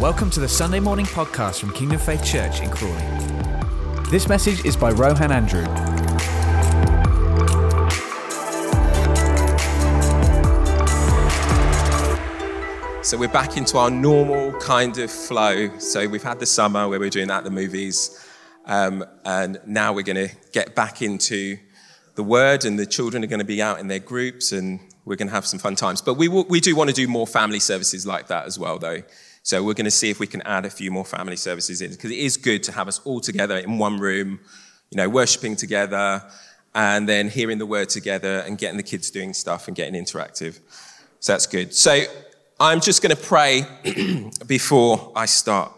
Welcome to the Sunday morning podcast from Kingdom Faith Church in Crawley. This message is by Rohan Andrew. So we're back into our normal kind of flow. So we've had the summer where we're doing that at the movies, um, and now we're going to get back into the Word, and the children are going to be out in their groups, and we're going to have some fun times. But we we do want to do more family services like that as well, though. So we're going to see if we can add a few more family services in because it is good to have us all together in one room, you know, worshiping together, and then hearing the Word together, and getting the kids doing stuff and getting interactive. So that's good. So I'm just going to pray before I start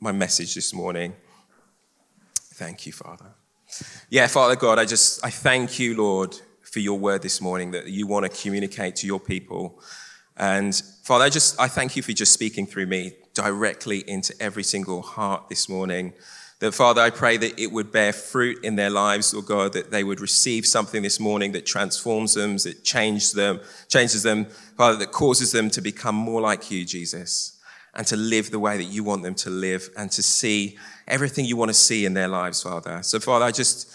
my message this morning. Thank you, Father. Yeah, Father God, I just I thank you, Lord, for your word this morning that you want to communicate to your people. And Father, I just I thank you for just speaking through me directly into every single heart this morning. That Father, I pray that it would bear fruit in their lives, Lord God, that they would receive something this morning that transforms them, that changes them, changes them, Father, that causes them to become more like you, Jesus, and to live the way that you want them to live and to see everything you want to see in their lives, Father. So, Father, I just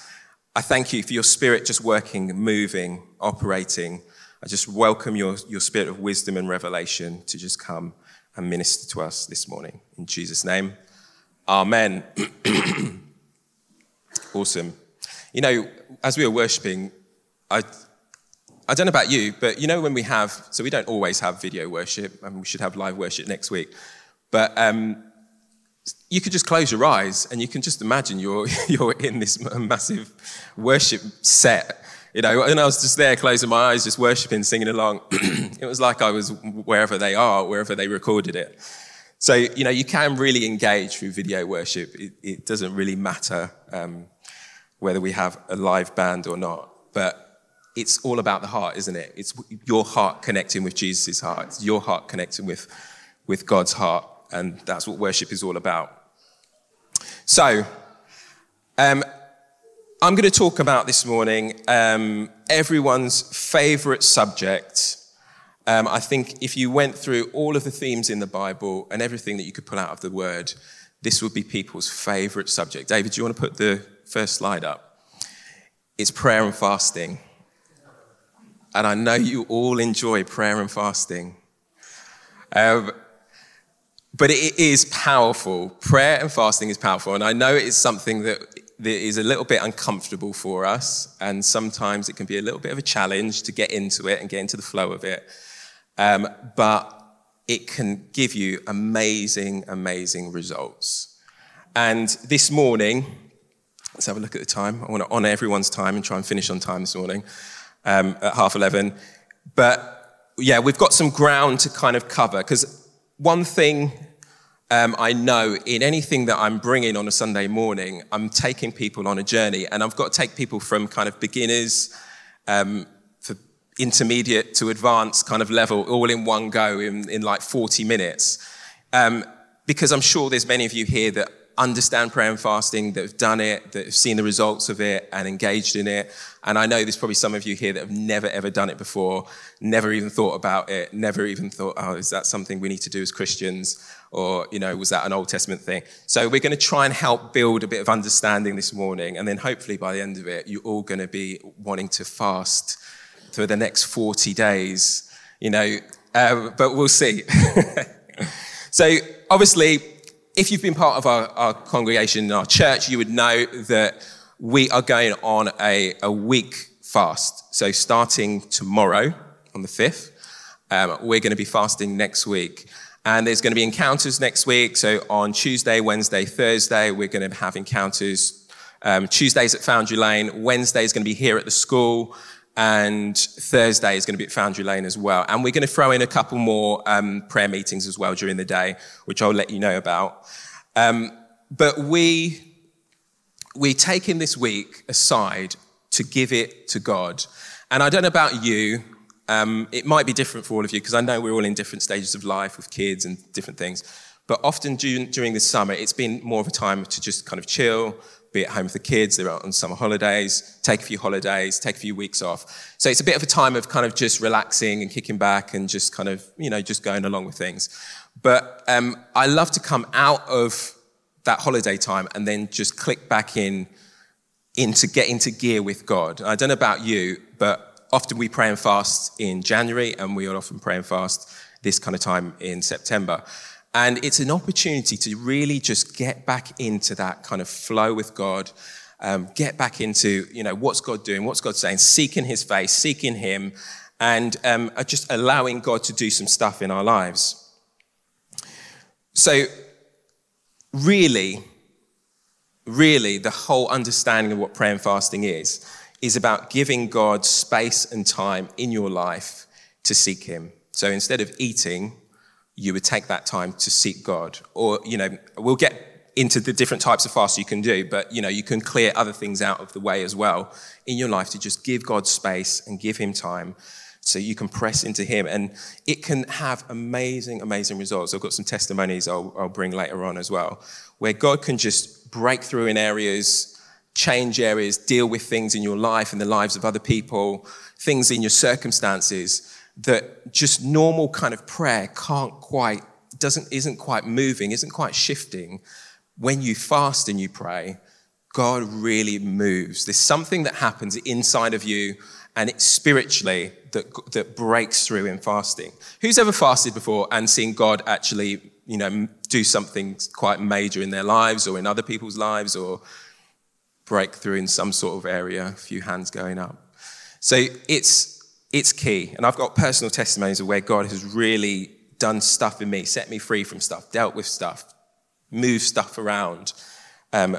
I thank you for your spirit just working, moving, operating. I just welcome your, your spirit of wisdom and revelation to just come and minister to us this morning. In Jesus' name. Amen. awesome. You know, as we were worshiping, I, I don't know about you, but you know when we have, so we don't always have video worship, and we should have live worship next week, but um, you could just close your eyes and you can just imagine you're, you're in this massive worship set. You know, and I was just there closing my eyes, just worshiping, singing along. it was like I was wherever they are, wherever they recorded it. So, you know, you can really engage through video worship. It, it doesn't really matter um, whether we have a live band or not. But it's all about the heart, isn't it? It's your heart connecting with Jesus' heart. It's your heart connecting with, with God's heart. And that's what worship is all about. So, um, I'm going to talk about this morning um, everyone's favorite subject um, I think if you went through all of the themes in the Bible and everything that you could pull out of the Word, this would be people's favorite subject. David, do you want to put the first slide up? It's prayer and fasting. And I know you all enjoy prayer and fasting. Um, but it is powerful. Prayer and fasting is powerful. And I know it is something that, that is a little bit uncomfortable for us. And sometimes it can be a little bit of a challenge to get into it and get into the flow of it. Um, but it can give you amazing, amazing results. And this morning, let's have a look at the time. I want to honor everyone's time and try and finish on time this morning um, at half 11. But yeah, we've got some ground to kind of cover because one thing um, I know in anything that I'm bringing on a Sunday morning, I'm taking people on a journey, and I've got to take people from kind of beginners um, intermediate to advanced kind of level all in one go in, in like 40 minutes. Um, because I'm sure there's many of you here that understand prayer and fasting, that have done it, that have seen the results of it and engaged in it. And I know there's probably some of you here that have never ever done it before, never even thought about it, never even thought, oh, is that something we need to do as Christians? Or, you know, was that an Old Testament thing? So we're going to try and help build a bit of understanding this morning. And then hopefully by the end of it, you're all going to be wanting to fast for the next 40 days, you know, uh, but we'll see. so, obviously, if you've been part of our, our congregation in our church, you would know that we are going on a, a week fast. So, starting tomorrow on the 5th, um, we're going to be fasting next week. And there's going to be encounters next week. So, on Tuesday, Wednesday, Thursday, we're going to have encounters. Um, Tuesdays at Foundry Lane, Wednesday is going to be here at the school, and Thursday is going to be at Foundry Lane as well. And we're going to throw in a couple more um, prayer meetings as well during the day, which I'll let you know about. Um, but we we're taking this week aside to give it to God. And I don't know about you. Um, it might be different for all of you because I know we're all in different stages of life with kids and different things. But often during, during the summer, it's been more of a time to just kind of chill, be at home with the kids, they're on summer holidays, take a few holidays, take a few weeks off. So it's a bit of a time of kind of just relaxing and kicking back and just kind of, you know, just going along with things. But um, I love to come out of that holiday time and then just click back in into get into gear with God. I don't know about you, but often we pray and fast in January, and we are often pray and fast this kind of time in September. And it's an opportunity to really just get back into that kind of flow with God, um, get back into, you know, what's God doing, what's God saying, seeking His face, seeking Him, and um, just allowing God to do some stuff in our lives. So, really, really, the whole understanding of what prayer and fasting is, is about giving God space and time in your life to seek Him. So instead of eating, you would take that time to seek God. Or, you know, we'll get into the different types of fasts you can do, but, you know, you can clear other things out of the way as well in your life to just give God space and give Him time so you can press into Him. And it can have amazing, amazing results. I've got some testimonies I'll, I'll bring later on as well, where God can just break through in areas, change areas, deal with things in your life and the lives of other people, things in your circumstances that just normal kind of prayer can't quite, doesn't, isn't quite moving, isn't quite shifting. When you fast and you pray, God really moves. There's something that happens inside of you and it's spiritually that, that breaks through in fasting. Who's ever fasted before and seen God actually, you know, do something quite major in their lives or in other people's lives or break through in some sort of area? A few hands going up. So it's it's key. And I've got personal testimonies of where God has really done stuff in me, set me free from stuff, dealt with stuff, moved stuff around um,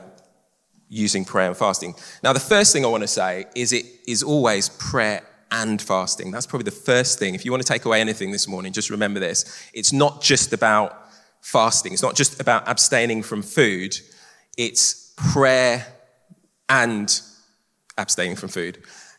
using prayer and fasting. Now, the first thing I want to say is it is always prayer and fasting. That's probably the first thing. If you want to take away anything this morning, just remember this. It's not just about fasting, it's not just about abstaining from food, it's prayer and abstaining from food.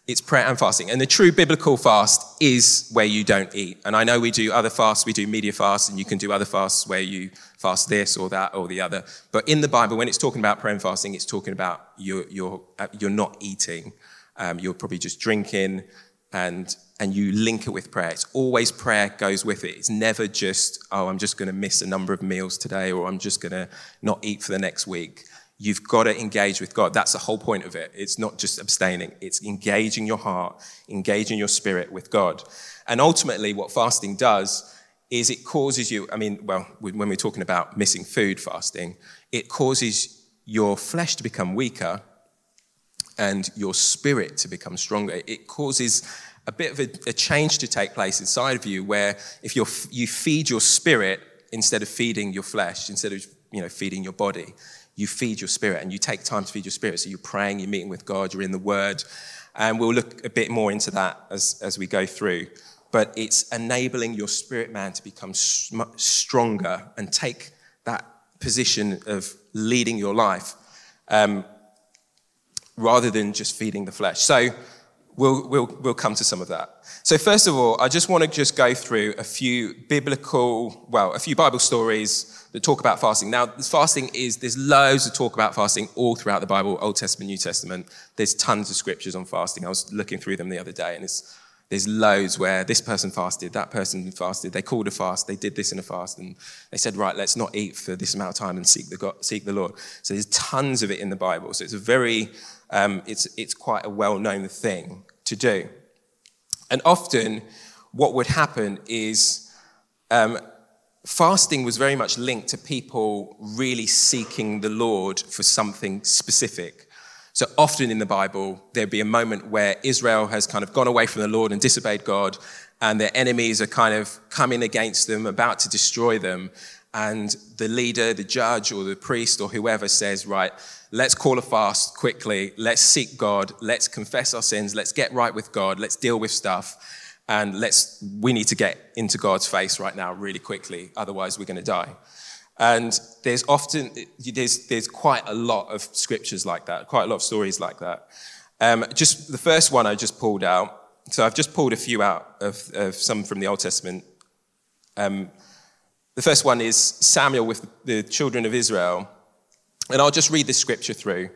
It's prayer and fasting. And the true biblical fast is where you don't eat. And I know we do other fasts, we do media fasts, and you can do other fasts where you fast this or that or the other. But in the Bible, when it's talking about prayer and fasting, it's talking about you're, you're, uh, you're not eating. Um, you're probably just drinking and, and you link it with prayer. It's always prayer goes with it. It's never just, oh, I'm just going to miss a number of meals today or I'm just going to not eat for the next week. You've got to engage with God. That's the whole point of it. It's not just abstaining, it's engaging your heart, engaging your spirit with God. And ultimately, what fasting does is it causes you, I mean, well, when we're talking about missing food fasting, it causes your flesh to become weaker and your spirit to become stronger. It causes a bit of a, a change to take place inside of you where if you you feed your spirit instead of feeding your flesh, instead of you know, feeding your body, you feed your spirit and you take time to feed your spirit. So you're praying, you're meeting with God, you're in the Word. And we'll look a bit more into that as, as we go through. But it's enabling your spirit man to become stronger and take that position of leading your life um, rather than just feeding the flesh. So we'll, we'll, we'll come to some of that. So, first of all, I just want to just go through a few biblical, well, a few Bible stories that talk about fasting. Now, fasting is, there's loads of talk about fasting all throughout the Bible, Old Testament, New Testament. There's tons of scriptures on fasting. I was looking through them the other day, and there's loads where this person fasted, that person fasted, they called a fast, they did this in a fast, and they said, right, let's not eat for this amount of time and seek the, God, seek the Lord. So there's tons of it in the Bible. So it's a very, um, it's, it's quite a well-known thing to do. And often what would happen is um, fasting was very much linked to people really seeking the Lord for something specific. So often in the Bible, there'd be a moment where Israel has kind of gone away from the Lord and disobeyed God, and their enemies are kind of coming against them, about to destroy them. And the leader, the judge, or the priest, or whoever says, Right, let's call a fast quickly. Let's seek God. Let's confess our sins. Let's get right with God. Let's deal with stuff and let's we need to get into god's face right now really quickly otherwise we're going to die and there's often there's, there's quite a lot of scriptures like that quite a lot of stories like that um, just the first one i just pulled out so i've just pulled a few out of, of some from the old testament um, the first one is samuel with the children of israel and i'll just read this scripture through.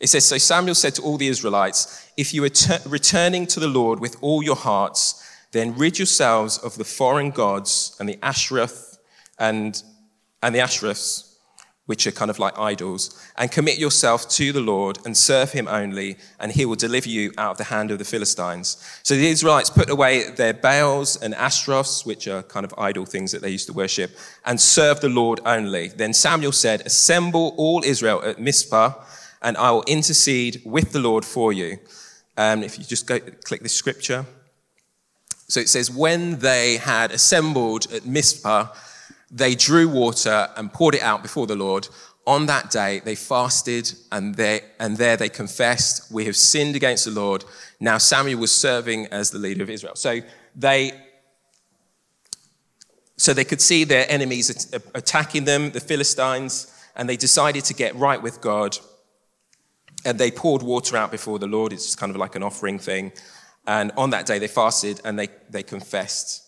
It says, So Samuel said to all the Israelites, If you are t- returning to the Lord with all your hearts, then rid yourselves of the foreign gods and the Ashtoreth and, and the Ashtoreths which are kind of like idols, and commit yourself to the Lord and serve him only, and he will deliver you out of the hand of the Philistines. So the Israelites put away their Baals and Ashtaroths, which are kind of idol things that they used to worship, and serve the Lord only. Then Samuel said, Assemble all Israel at Mizpah, and I will intercede with the Lord for you. Um, if you just go click this scripture. So it says, When they had assembled at Mizpah, they drew water and poured it out before the Lord. On that day, they fasted and, they, and there they confessed, We have sinned against the Lord. Now Samuel was serving as the leader of Israel. So they, so they could see their enemies attacking them, the Philistines, and they decided to get right with God. And they poured water out before the Lord. It's kind of like an offering thing. And on that day, they fasted and they, they confessed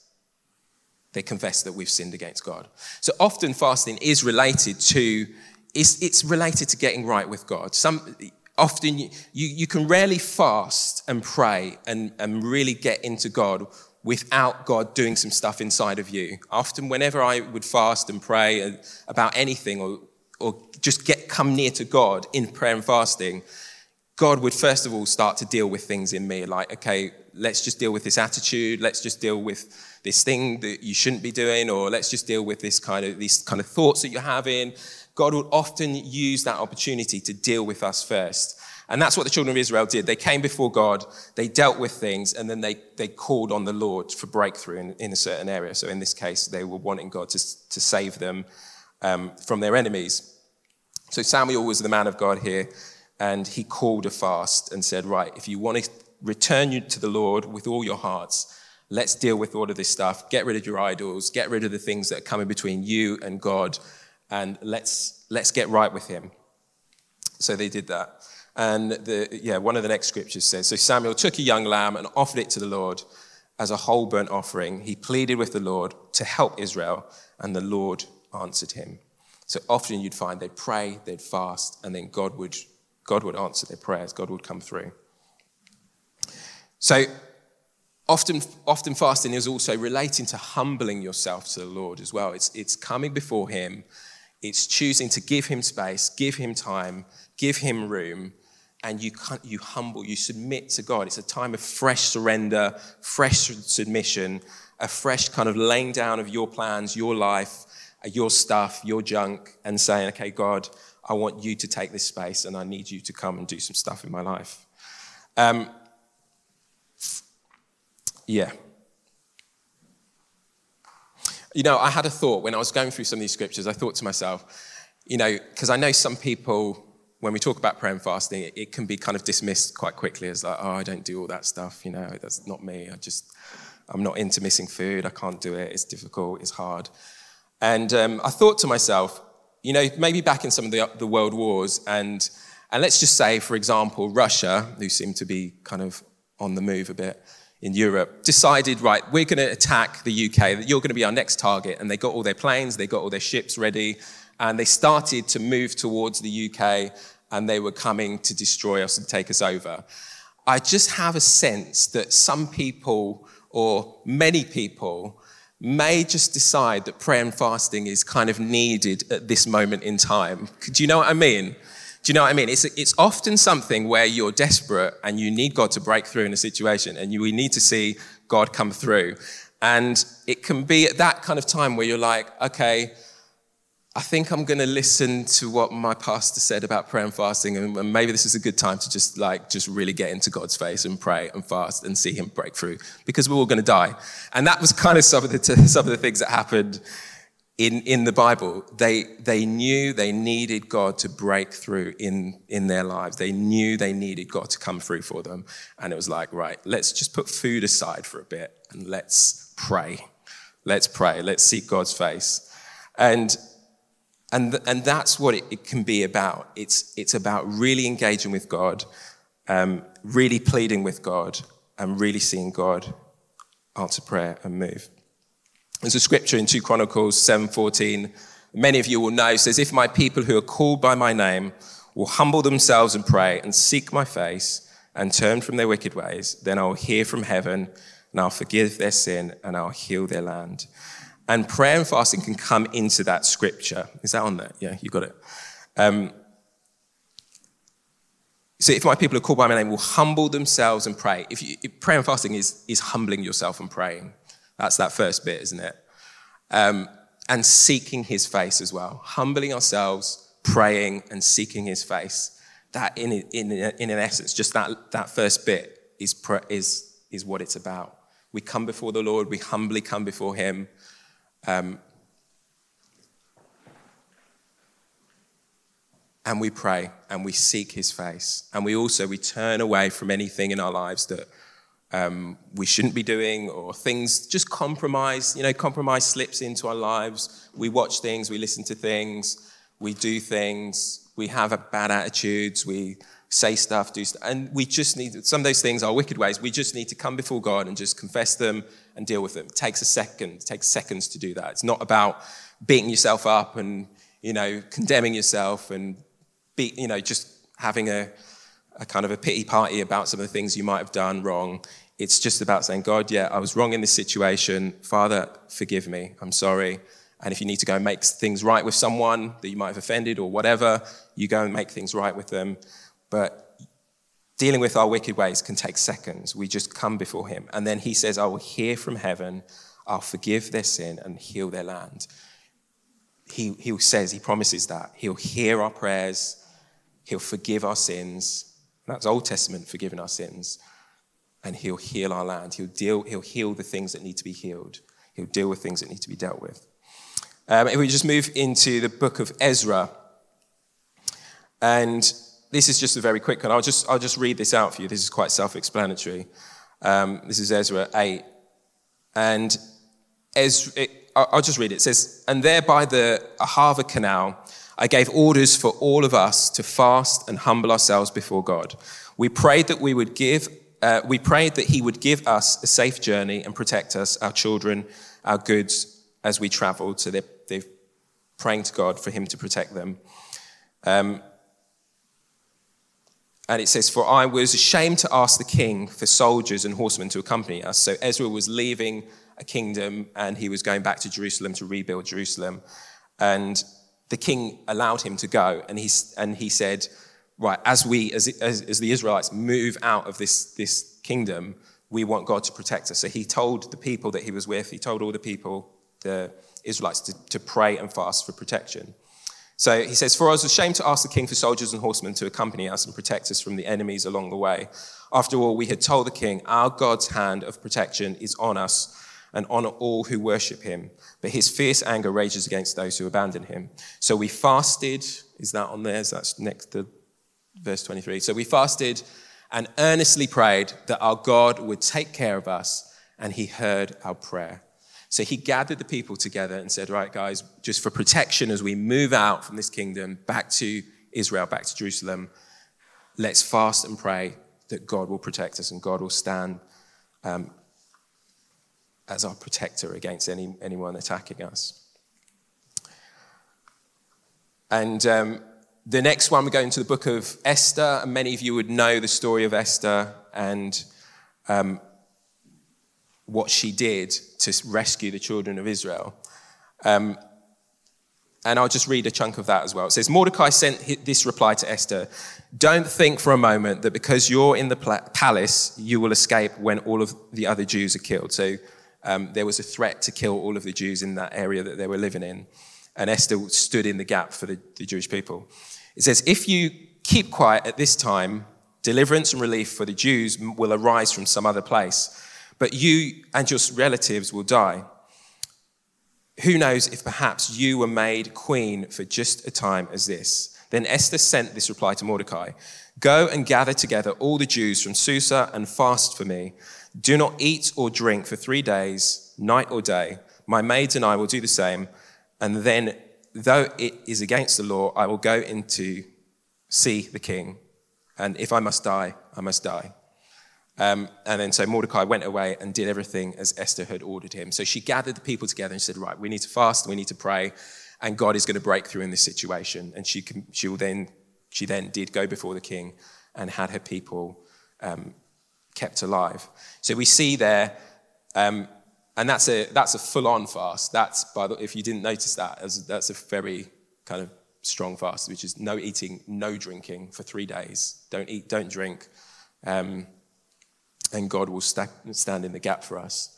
they confess that we've sinned against God. So often fasting is related to, it's, it's related to getting right with God. Some, often you, you, you can rarely fast and pray and, and really get into God without God doing some stuff inside of you. Often, whenever I would fast and pray about anything or, or just get come near to God in prayer and fasting, God would first of all start to deal with things in me like, okay, let's just deal with this attitude, let's just deal with this thing that you shouldn't be doing, or let's just deal with this kind of these kind of thoughts that you're having. God will often use that opportunity to deal with us first. And that's what the children of Israel did. They came before God, they dealt with things, and then they, they called on the Lord for breakthrough in, in a certain area. So in this case, they were wanting God to, to save them um, from their enemies. So Samuel was the man of God here, and he called a fast and said, Right, if you want to return you to the Lord with all your hearts, Let's deal with all of this stuff. Get rid of your idols. Get rid of the things that are coming between you and God. And let's, let's get right with Him. So they did that. And the, yeah, one of the next scriptures says So Samuel took a young lamb and offered it to the Lord as a whole burnt offering. He pleaded with the Lord to help Israel, and the Lord answered him. So often you'd find they'd pray, they'd fast, and then God would, God would answer their prayers, God would come through. So Often, often fasting is also relating to humbling yourself to the Lord as well. It's, it's coming before Him, it's choosing to give Him space, give Him time, give Him room, and you, you humble, you submit to God. It's a time of fresh surrender, fresh submission, a fresh kind of laying down of your plans, your life, uh, your stuff, your junk, and saying, okay, God, I want you to take this space and I need you to come and do some stuff in my life. Um, yeah. You know, I had a thought when I was going through some of these scriptures. I thought to myself, you know, because I know some people, when we talk about prayer and fasting, it, it, can be kind of dismissed quite quickly as like, oh, I don't do all that stuff. You know, that's not me. I just, I'm not into missing food. I can't do it. It's difficult. It's hard. And um, I thought to myself, you know, maybe back in some of the, the world wars, and, and let's just say, for example, Russia, who seemed to be kind of on the move a bit, in Europe decided, right, we're going to attack the UK, you're going to be our next target. And they got all their planes, they got all their ships ready, and they started to move towards the UK, and they were coming to destroy us and take us over. I just have a sense that some people, or many people, may just decide that prayer and fasting is kind of needed at this moment in time. Do you know what I mean? Do you know what I mean? It's, it's often something where you're desperate and you need God to break through in a situation and you, we need to see God come through. And it can be at that kind of time where you're like, okay, I think I'm going to listen to what my pastor said about prayer and fasting, and maybe this is a good time to just like just really get into God's face and pray and fast and see Him break through, because we're all going to die. And that was kind of some of the some of the things that happened in, in the Bible, they, they knew they needed God to break through in, in their lives. They knew they needed God to come through for them. And it was like, right, let's just put food aside for a bit and let's pray. Let's pray. Let's seek God's face. And, and, and that's what it, it can be about. It's, it's about really engaging with God, um, really pleading with God, and really seeing God answer prayer and move. There's a scripture in 2 Chronicles 7:14. Many of you will know says, "If my people who are called by my name will humble themselves and pray and seek my face and turn from their wicked ways, then I'll hear from heaven and I'll forgive their sin and I'll heal their land. And prayer and fasting can come into that scripture. Is that on there? Yeah, you got it. Um, so if my people are called by my name, will humble themselves and pray. If, you, if prayer and fasting is, is humbling yourself and praying. That's that first bit, isn't it? Um, and seeking his face as well. Humbling ourselves, praying, and seeking his face. That, in, in, in an essence, just that, that first bit is, is, is what it's about. We come before the Lord, we humbly come before him. Um, and we pray and we seek his face and we also we turn away from anything in our lives that um, we shouldn't be doing or things just compromise you know compromise slips into our lives. We watch things we listen to things we do things we have bad attitudes we say stuff do stuff and we just need some of those things are wicked ways. We just need to come before god and just confess them and deal with them. It takes a second it takes seconds to do that. It's not about beating yourself up and you know condemning yourself and be, you know, just having a, a kind of a pity party about some of the things you might have done wrong. It's just about saying, God, yeah, I was wrong in this situation. Father, forgive me. I'm sorry. And if you need to go and make things right with someone that you might have offended or whatever, you go and make things right with them. But dealing with our wicked ways can take seconds. We just come before Him. And then He says, I will hear from heaven, I'll forgive their sin and heal their land. He, he says, He promises that. He'll hear our prayers He'll forgive our sins. That's Old Testament, forgiving our sins. And he'll heal our land. He'll, deal, he'll heal the things that need to be healed. He'll deal with things that need to be dealt with. Um, if we just move into the book of Ezra, and this is just a very quick one. I'll just, I'll just read this out for you. This is quite self explanatory. Um, this is Ezra 8. And Ezra, it, I'll just read it. It says, And there by the Ahava Canal, I gave orders for all of us to fast and humble ourselves before God. We prayed that we would give, uh, we prayed that He would give us a safe journey and protect us, our children, our goods as we traveled. So they're, they're praying to God for Him to protect them. Um, and it says, For I was ashamed to ask the king for soldiers and horsemen to accompany us. So Ezra was leaving a kingdom and he was going back to Jerusalem to rebuild Jerusalem. And the king allowed him to go, and he, and he said, Right, as we, as, as, as the Israelites, move out of this, this kingdom, we want God to protect us. So he told the people that he was with, he told all the people, the Israelites, to, to pray and fast for protection. So he says, For I was ashamed to ask the king for soldiers and horsemen to accompany us and protect us from the enemies along the way. After all, we had told the king, Our God's hand of protection is on us and honor all who worship him but his fierce anger rages against those who abandon him. So we fasted. Is that on there? That's next to verse 23. So we fasted and earnestly prayed that our God would take care of us, and he heard our prayer. So he gathered the people together and said, Right, guys, just for protection as we move out from this kingdom back to Israel, back to Jerusalem, let's fast and pray that God will protect us and God will stand um, as our protector against any, anyone attacking us. And um, the next one, we go into the book of Esther, and many of you would know the story of Esther and um, what she did to rescue the children of Israel. Um, and I'll just read a chunk of that as well. It says Mordecai sent this reply to Esther Don't think for a moment that because you're in the palace, you will escape when all of the other Jews are killed. So um, there was a threat to kill all of the Jews in that area that they were living in. And Esther stood in the gap for the, the Jewish people. It says, If you keep quiet at this time, deliverance and relief for the Jews will arise from some other place, but you and your relatives will die. Who knows if perhaps you were made queen for just a time as this? Then Esther sent this reply to Mordecai Go and gather together all the Jews from Susa and fast for me do not eat or drink for three days, night or day. My maids and I will do the same. And then, though it is against the law, I will go in to see the king. And if I must die, I must die. Um, and then so Mordecai went away and did everything as Esther had ordered him. So she gathered the people together and said, Right, we need to fast, we need to pray, and God is going to break through in this situation. And she, can, she will then she then did go before the king and had her people um, kept alive. So we see there, um, and that's a, that's a full on fast. That's, by the, if you didn't notice that, that's a very kind of strong fast, which is no eating, no drinking for three days. Don't eat, don't drink. Um, and God will sta- stand in the gap for us.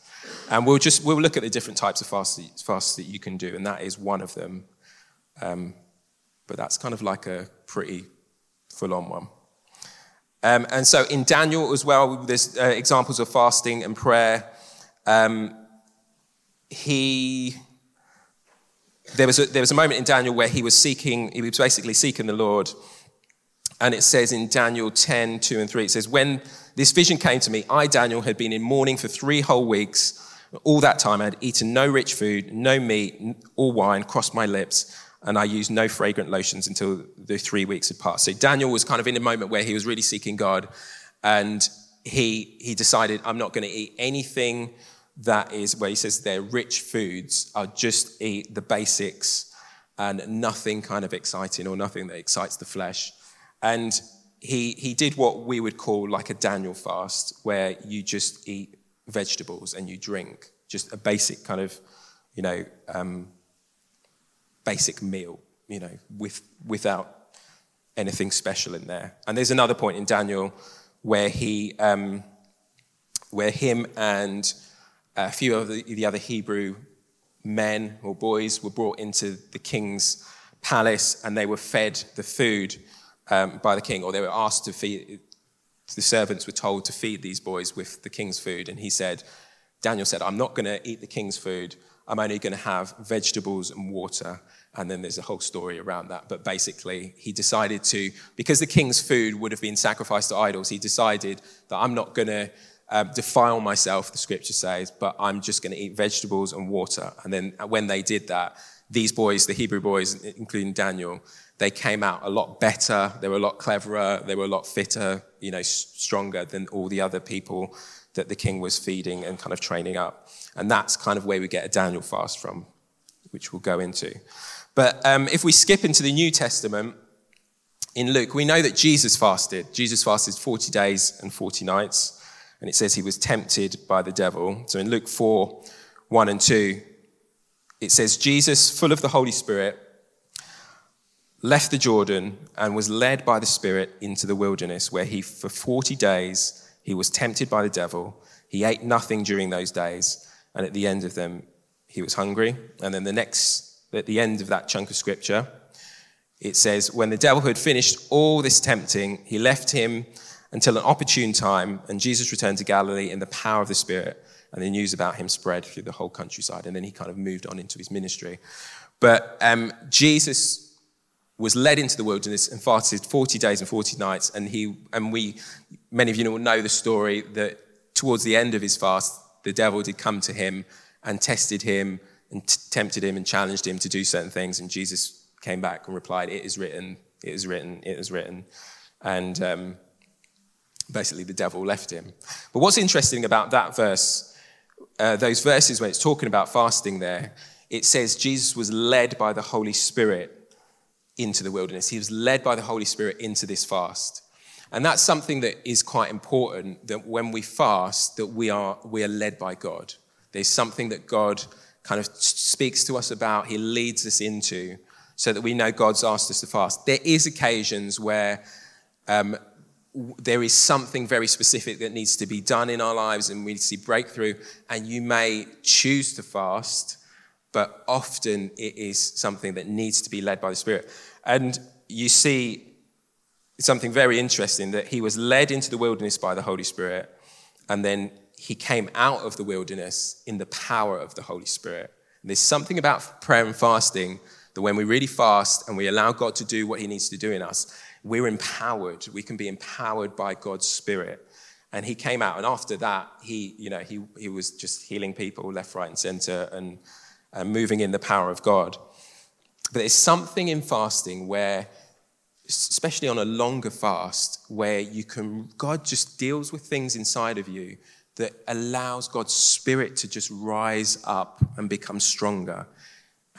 And we'll just we'll look at the different types of fasts, that you can do, and that is one of them. Um, but that's kind of like a pretty full-on one. Um, and so in Daniel as well, there's uh, examples of fasting and prayer. Um, he there was, a, there was a moment in Daniel where he was seeking, he was basically seeking the Lord. And it says in Daniel 10, 2 and 3, it says, When this vision came to me, I, Daniel, had been in mourning for three whole weeks. All that time I had eaten no rich food, no meat or wine crossed my lips, and I used no fragrant lotions until the three weeks had passed. So Daniel was kind of in a moment where he was really seeking God, and he, he decided, I'm not going to eat anything that is where he says they're rich foods I'll just eat the basics and nothing kind of exciting or nothing that excites the flesh. And he, he did what we would call like a Daniel fast, where you just eat vegetables and you drink just a basic kind of, you know, um, basic meal, you know, with, without anything special in there. And there's another point in Daniel where he, um, where him and a few of the, the other Hebrew men or boys were brought into the king's palace and they were fed the food um, by the king, or they were asked to feed, the servants were told to feed these boys with the king's food. And he said, Daniel said, I'm not going to eat the king's food. I'm only going to have vegetables and water. And then there's a whole story around that. But basically, he decided to, because the king's food would have been sacrificed to idols, he decided that I'm not going to um, defile myself, the scripture says, but I'm just going to eat vegetables and water. And then when they did that, these boys, the Hebrew boys, including Daniel, they came out a lot better. They were a lot cleverer. They were a lot fitter, you know, stronger than all the other people that the king was feeding and kind of training up. And that's kind of where we get a Daniel fast from, which we'll go into. But um, if we skip into the New Testament, in Luke, we know that Jesus fasted. Jesus fasted 40 days and 40 nights and it says he was tempted by the devil. So in Luke 4 1 and 2, it says, Jesus, full of the Holy Spirit, left the Jordan and was led by the Spirit into the wilderness, where he, for 40 days, he was tempted by the devil. He ate nothing during those days, and at the end of them, he was hungry. And then the next, at the end of that chunk of scripture, it says, When the devil had finished all this tempting, he left him until an opportune time, and Jesus returned to Galilee in the power of the Spirit, and the news about him spread through the whole countryside, and then he kind of moved on into his ministry. But um, Jesus was led into the wilderness and fasted 40 days and 40 nights, and he and we, many of you will know the story that towards the end of his fast, the devil did come to him and tested him and t- tempted him and challenged him to do certain things, and Jesus came back and replied, "It is written, it is written, it is written," and um, basically the devil left him. But what's interesting about that verse, uh, those verses when it's talking about fasting there, it says Jesus was led by the Holy Spirit into the wilderness. He was led by the Holy Spirit into this fast. And that's something that is quite important that when we fast, that we are, we are led by God. There's something that God kind of speaks to us about, He leads us into, so that we know God's asked us to fast. There is occasions where um, there is something very specific that needs to be done in our lives and we need to see breakthrough, and you may choose to fast, but often it is something that needs to be led by the Spirit. And you see something very interesting that he was led into the wilderness by the Holy Spirit, and then he came out of the wilderness in the power of the Holy Spirit. And there's something about prayer and fasting that when we really fast and we allow God to do what he needs to do in us, we're empowered. We can be empowered by God's Spirit. And he came out, and after that, he, you know, he, he was just healing people left, right, and center and, and moving in the power of God. But there's something in fasting where, especially on a longer fast, where you can, God just deals with things inside of you that allows God's Spirit to just rise up and become stronger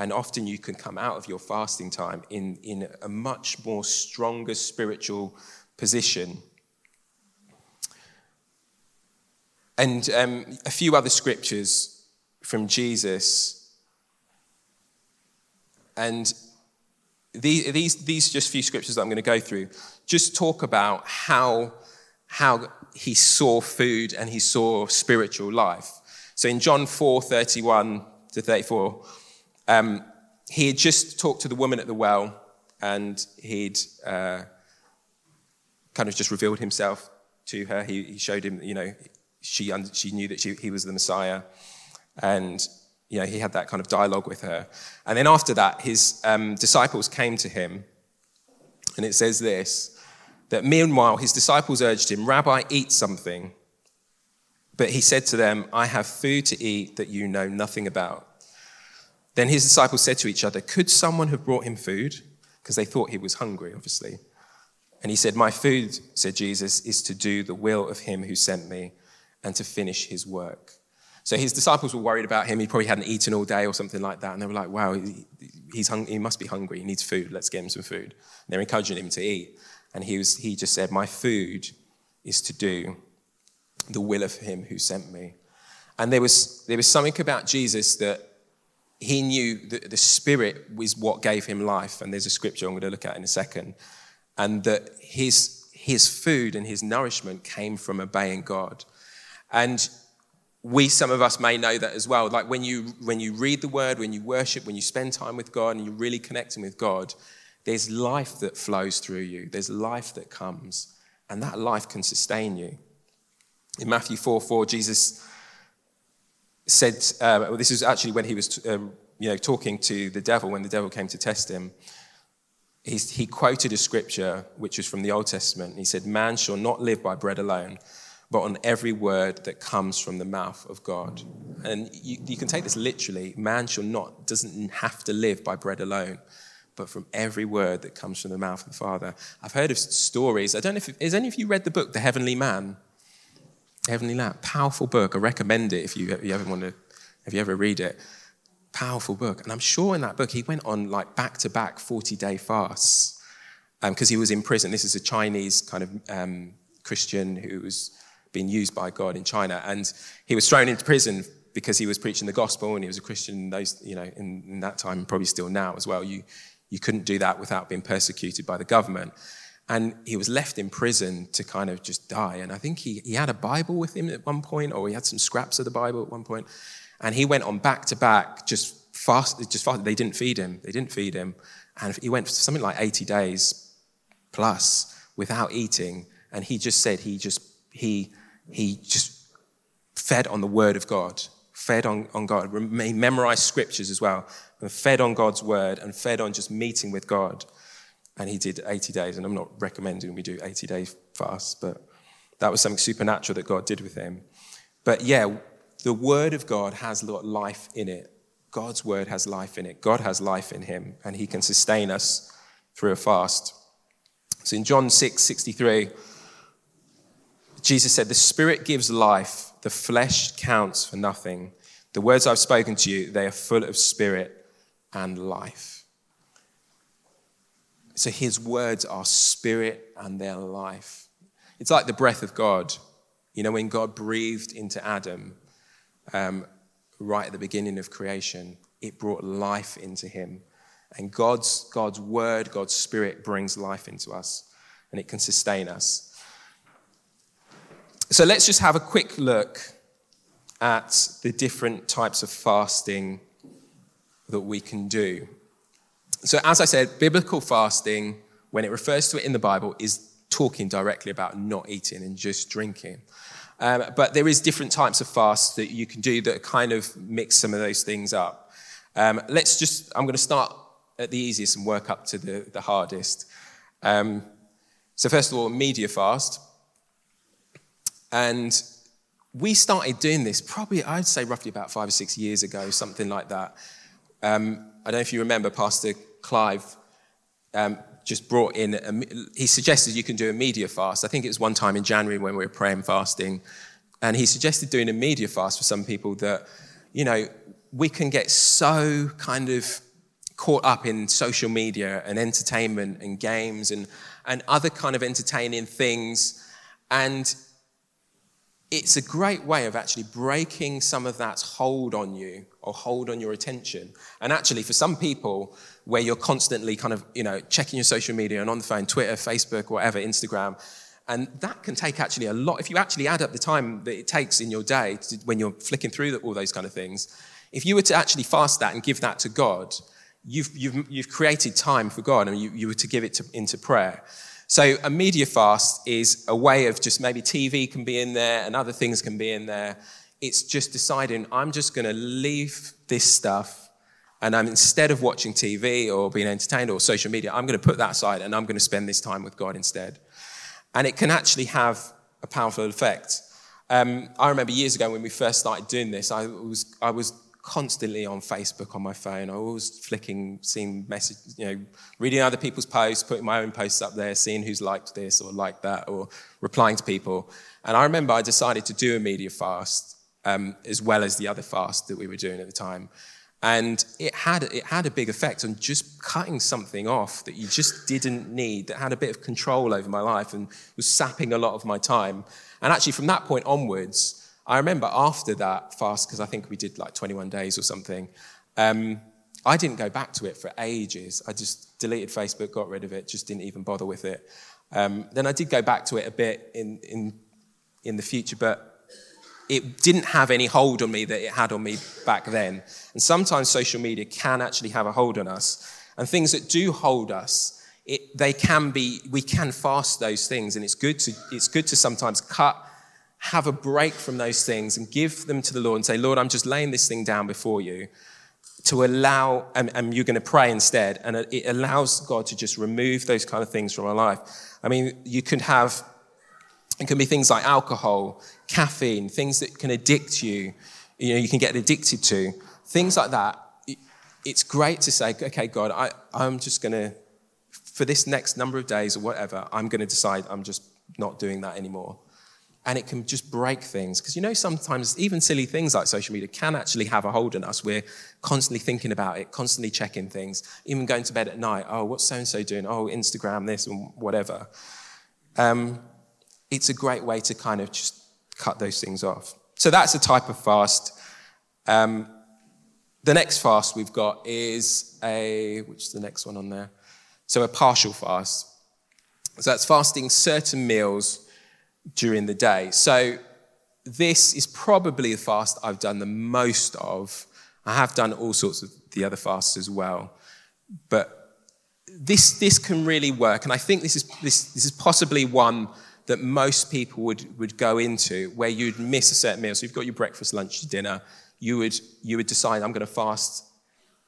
And often you can come out of your fasting time in, in a much more stronger spiritual position. And um, a few other scriptures from Jesus. And these, these, these just few scriptures that I'm going to go through just talk about how, how he saw food and he saw spiritual life. So in John 4 31 to 34, um, he had just talked to the woman at the well and he'd uh, kind of just revealed himself to her. He, he showed him, you know, she, she knew that she, he was the Messiah. And, you know, he had that kind of dialogue with her. And then after that, his um, disciples came to him. And it says this that meanwhile, his disciples urged him, Rabbi, eat something. But he said to them, I have food to eat that you know nothing about. Then his disciples said to each other, Could someone have brought him food? Because they thought he was hungry, obviously. And he said, My food, said Jesus, is to do the will of him who sent me and to finish his work. So his disciples were worried about him. He probably hadn't eaten all day or something like that. And they were like, wow, he's hung- he must be hungry. He needs food. Let's get him some food. And they're encouraging him to eat. And he, was, he just said, My food is to do the will of him who sent me. And there was, there was something about Jesus that he knew that the Spirit was what gave him life. And there's a scripture I'm going to look at in a second. And that his, his food and his nourishment came from obeying God. And we, some of us, may know that as well. Like when you, when you read the word, when you worship, when you spend time with God and you're really connecting with God, there's life that flows through you, there's life that comes, and that life can sustain you. In Matthew 4 4, Jesus said, uh, this is actually when he was uh, you know, talking to the devil, when the devil came to test him. He's, he quoted a scripture which was from the Old Testament. He said, Man shall not live by bread alone, but on every word that comes from the mouth of God. And you, you can take this literally. Man shall not, doesn't have to live by bread alone, but from every word that comes from the mouth of the Father. I've heard of stories. I don't know if, has any of you read the book, The Heavenly Man? Heavenly Man, powerful book. I recommend it if you, if you ever want to, if you ever read it. Powerful book. And I'm sure in that book he went on like back to back 40 day fasts because um, he was in prison. This is a Chinese kind of um, Christian who was being used by God in China. And he was thrown into prison because he was preaching the gospel and he was a Christian in those, you know, in, in that time, probably still now as well. You, you couldn't do that without being persecuted by the government. And he was left in prison to kind of just die. And I think he, he had a Bible with him at one point, or he had some scraps of the Bible at one point. And he went on back to back, just fast, just fast. They didn't feed him. They didn't feed him. And he went for something like 80 days plus without eating. And he just said he just, he, he just fed on the word of God, fed on, on God. He memorized scriptures as well, and fed on God's word and fed on just meeting with God and he did 80 days. And I'm not recommending we do 80 day fast, but that was something supernatural that God did with him. But yeah, the word of God has life in it. God's word has life in it. God has life in him, and he can sustain us through a fast. So in John 6 63, Jesus said, The Spirit gives life, the flesh counts for nothing. The words I've spoken to you, they are full of spirit and life. So his words are spirit and their life. It's like the breath of God. You know, when God breathed into Adam um, right at the beginning of creation, it brought life into him. And God's, God's word, God's spirit brings life into us and it can sustain us. So let's just have a quick look at the different types of fasting that we can do. So, as I said, biblical fasting, when it refers to it in the Bible, is talking directly about not eating and just drinking. Um, but there is different types of fasts that you can do that kind of mix some of those things up. Um, let's just, I'm going to start at the easiest and work up to the, the hardest. Um, so, first of all, media fast. And we started doing this probably, I'd say, roughly about five or six years ago, something like that. Um, I don't know if you remember, Pastor Clive um, just brought in, a, he suggested you can do a media fast. I think it was one time in January when we were praying fasting. And he suggested doing a media fast for some people that, you know, we can get so kind of caught up in social media and entertainment and games and, and other kind of entertaining things. And it's a great way of actually breaking some of that hold on you or hold on your attention. And actually, for some people, where you're constantly kind of, you know, checking your social media and on the phone, Twitter, Facebook, whatever, Instagram, and that can take actually a lot. If you actually add up the time that it takes in your day to, when you're flicking through all those kind of things, if you were to actually fast that and give that to God, you've, you've, you've created time for God and you, you were to give it to, into prayer. So a media fast is a way of just maybe TV can be in there and other things can be in there. It's just deciding I'm just going to leave this stuff and I'm instead of watching TV or being entertained or social media, I'm going to put that aside and I'm going to spend this time with God instead. And it can actually have a powerful effect. Um, I remember years ago when we first started doing this, I was, I was constantly on Facebook on my phone. I was flicking, seeing messages, you know, reading other people's posts, putting my own posts up there, seeing who's liked this or liked that, or replying to people. And I remember I decided to do a media fast um, as well as the other fast that we were doing at the time. And it had, it had a big effect on just cutting something off that you just didn't need, that had a bit of control over my life and was sapping a lot of my time. And actually, from that point onwards, I remember after that fast, because I think we did like 21 days or something, um, I didn't go back to it for ages. I just deleted Facebook, got rid of it, just didn't even bother with it. Um, then I did go back to it a bit in, in, in the future, but it didn't have any hold on me that it had on me back then. And sometimes social media can actually have a hold on us. And things that do hold us, it, they can be, we can fast those things. And it's good to, it's good to sometimes cut have a break from those things and give them to the Lord and say, Lord, I'm just laying this thing down before you to allow, and, and you're going to pray instead. And it allows God to just remove those kind of things from our life. I mean, you could have, it can be things like alcohol, caffeine, things that can addict you, you know, you can get addicted to, things like that. It's great to say, okay, God, I, I'm just going to, for this next number of days or whatever, I'm going to decide I'm just not doing that anymore and it can just break things. Because you know, sometimes even silly things like social media can actually have a hold on us. We're constantly thinking about it, constantly checking things, even going to bed at night. Oh, what's so and so doing? Oh, Instagram this and whatever. Um, it's a great way to kind of just cut those things off. So that's a type of fast. Um, the next fast we've got is a, which is the next one on there? So a partial fast. So that's fasting certain meals during the day. So this is probably the fast I've done the most of. I have done all sorts of the other fasts as well. But this, this can really work. And I think this is, this, this is possibly one that most people would, would go into where you'd miss a certain meal. So you've got your breakfast, lunch, dinner. You would, you would decide, I'm going to fast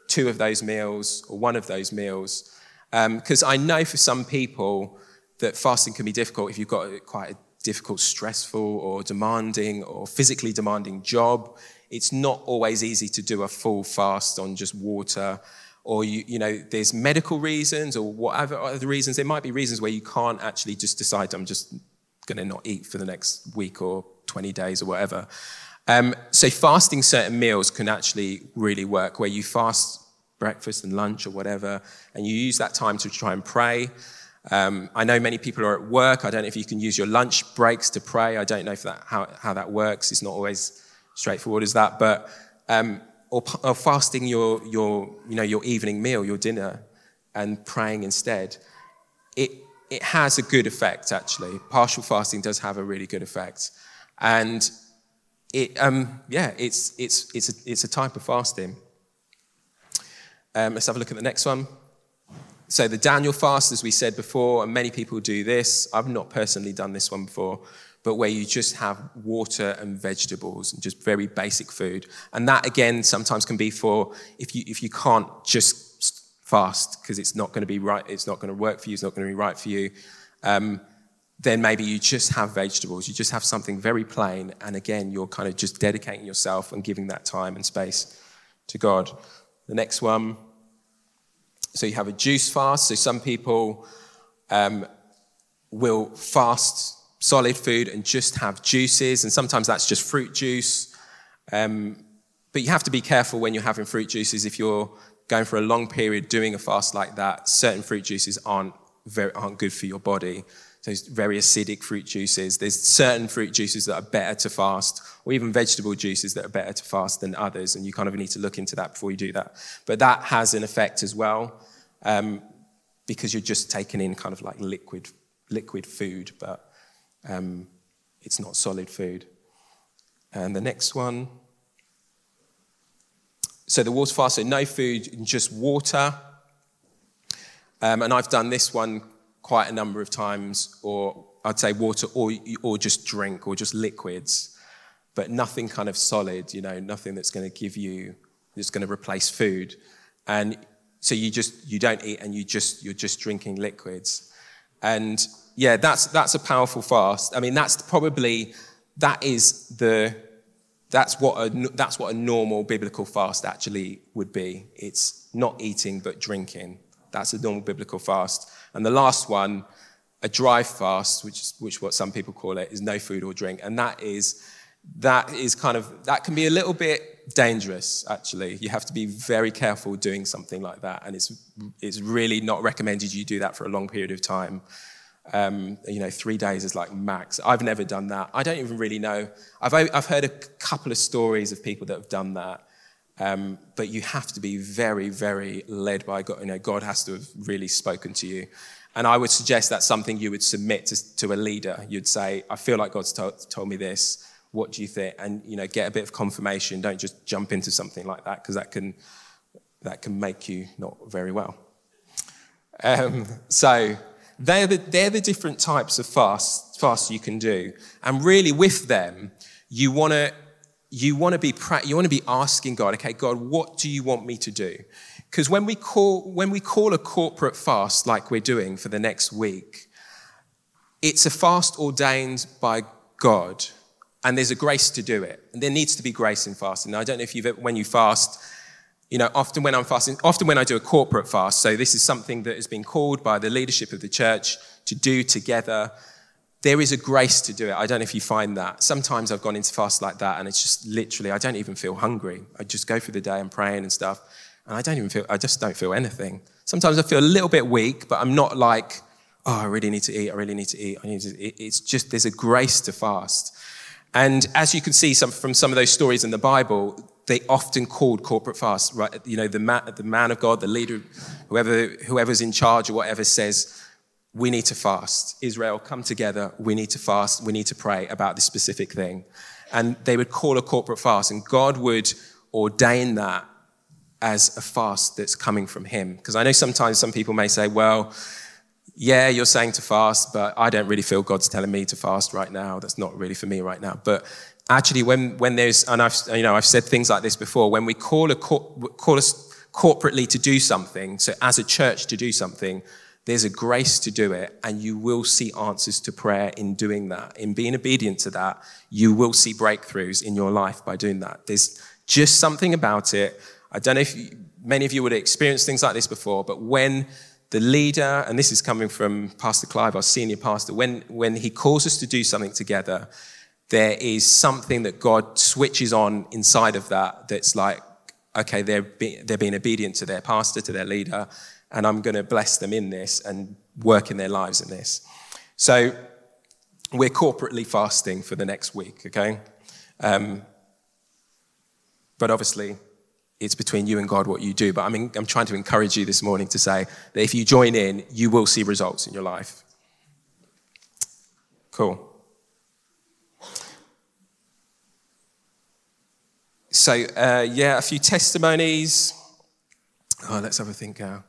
two of those meals or one of those meals. Because um, I know for some people that fasting can be difficult if you've got quite a difficult, stressful, or demanding, or physically demanding job. It's not always easy to do a full fast on just water. Or, you, you know, there's medical reasons or whatever other reasons. There might be reasons where you can't actually just decide, I'm just going to not eat for the next week or 20 days or whatever. Um, so, fasting certain meals can actually really work, where you fast breakfast and lunch or whatever, and you use that time to try and pray. Um, I know many people are at work. I don't know if you can use your lunch breaks to pray. I don't know if that, how, how that works. It's not always straightforward as that. But um, or, or, fasting your, your, you know, your evening meal, your dinner, and praying instead. It, it has a good effect, actually. Partial fasting does have a really good effect. And it, um, yeah, it's, it's, it's, a, it's a type of fasting. Um, let's have a look at the next one. So, the Daniel fast, as we said before, and many people do this. I've not personally done this one before, but where you just have water and vegetables and just very basic food. And that, again, sometimes can be for if you, if you can't just fast because it's not going to be right, it's not going to work for you, it's not going to be right for you. Um, then maybe you just have vegetables. You just have something very plain. And again, you're kind of just dedicating yourself and giving that time and space to God. The next one so you have a juice fast. So some people um, will fast solid food and just have juices, and sometimes that's just fruit juice. Um, but you have to be careful when you're having fruit juices if you're going for a long period doing a fast like that, certain fruit juices aren't, very, aren't good for your body. Those very acidic fruit juices. There's certain fruit juices that are better to fast, or even vegetable juices that are better to fast than others, and you kind of need to look into that before you do that. But that has an effect as well, um, because you're just taking in kind of like liquid, liquid food, but um, it's not solid food. And the next one. So the water fast, so no food, just water. Um, and I've done this one quite a number of times, or I'd say water, or, or just drink, or just liquids, but nothing kind of solid, you know, nothing that's going to give you, that's going to replace food. And so you just, you don't eat and you just, you're just drinking liquids. And yeah, that's, that's a powerful fast. I mean, that's probably, that is the, that's what, a, that's what a normal biblical fast actually would be. It's not eating, but drinking. That's a normal biblical fast. And the last one, a dry fast, which is which what some people call it, is no food or drink. And that is, that is kind of, that can be a little bit dangerous, actually. You have to be very careful doing something like that. And it's, it's really not recommended you do that for a long period of time. Um, you know, three days is like max. I've never done that. I don't even really know. I've, I've heard a couple of stories of people that have done that. Um, but you have to be very, very led by God. You know, God has to have really spoken to you. And I would suggest that's something you would submit to, to a leader. You'd say, I feel like God's told, told me this. What do you think? And, you know, get a bit of confirmation. Don't just jump into something like that because that can, that can make you not very well. Um, so, they're the, they're the different types of fasts, fasts you can do. And really, with them, you want to you want to be you want to be asking God, okay, God, what do you want me to do? Because when we call when we call a corporate fast like we're doing for the next week, it's a fast ordained by God, and there's a grace to do it. And there needs to be grace in fasting. Now, I don't know if you've when you fast you know, often when I'm fasting, often when I do a corporate fast, so this is something that has been called by the leadership of the church to do together. There is a grace to do it. I don't know if you find that. Sometimes I've gone into fast like that and it's just literally, I don't even feel hungry. I just go through the day and praying and stuff, and I don't even feel, I just don't feel anything. Sometimes I feel a little bit weak, but I'm not like, oh, I really need to eat, I really need to eat, I need to. It's just, there's a grace to fast. And as you can see some, from some of those stories in the Bible, they often called corporate fast, right? You know, the man, the man of God, the leader, whoever, whoever's in charge or whatever says, we need to fast. Israel, come together. We need to fast. We need to pray about this specific thing. And they would call a corporate fast, and God would ordain that as a fast that's coming from Him. Because I know sometimes some people may say, well, yeah, you're saying to fast, but I don't really feel God's telling me to fast right now. That's not really for me right now. But actually, when, when there's, and I've, you know, I've said things like this before, when we call, a, call us corporately to do something, so as a church to do something, there's a grace to do it, and you will see answers to prayer in doing that. In being obedient to that, you will see breakthroughs in your life by doing that. There's just something about it. I don't know if you, many of you would have experienced things like this before, but when the leader, and this is coming from Pastor Clive, our senior pastor, when, when he calls us to do something together, there is something that God switches on inside of that that's like, okay, they're, be, they're being obedient to their pastor, to their leader, and I'm going to bless them in this and work in their lives in this. So we're corporately fasting for the next week, okay? Um, but obviously, it's between you and God what you do. But I mean, I'm trying to encourage you this morning to say that if you join in, you will see results in your life. Cool. So, uh, yeah, a few testimonies. Oh, let's have a think now.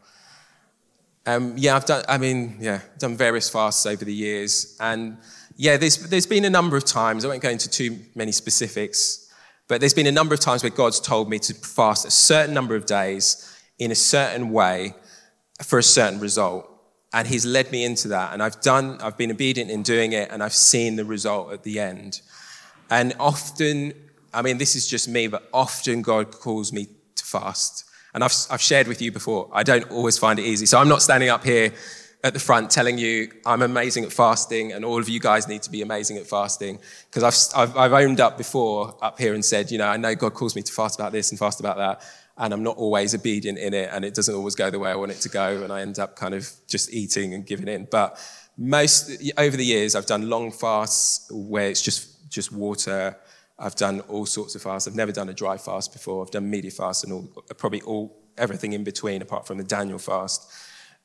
Um, yeah, I've done, I mean, yeah, done various fasts over the years. And yeah, there's, there's been a number of times, I won't go into too many specifics, but there's been a number of times where God's told me to fast a certain number of days in a certain way for a certain result. And He's led me into that. And I've done, I've been obedient in doing it, and I've seen the result at the end. And often I mean, this is just me, but often God calls me to fast. And I've, I've shared with you before, I don't always find it easy. So I'm not standing up here at the front telling you I'm amazing at fasting and all of you guys need to be amazing at fasting. Because I've, I've, I've, owned up before up here and said, you know, I know God calls me to fast about this and fast about that. and I'm not always obedient in it, and it doesn't always go the way I want it to go, and I end up kind of just eating and giving in. But most over the years, I've done long fasts where it's just just water. I've done all sorts of fasts. I've never done a dry fast before. I've done media fast and all, probably all everything in between, apart from the Daniel fast.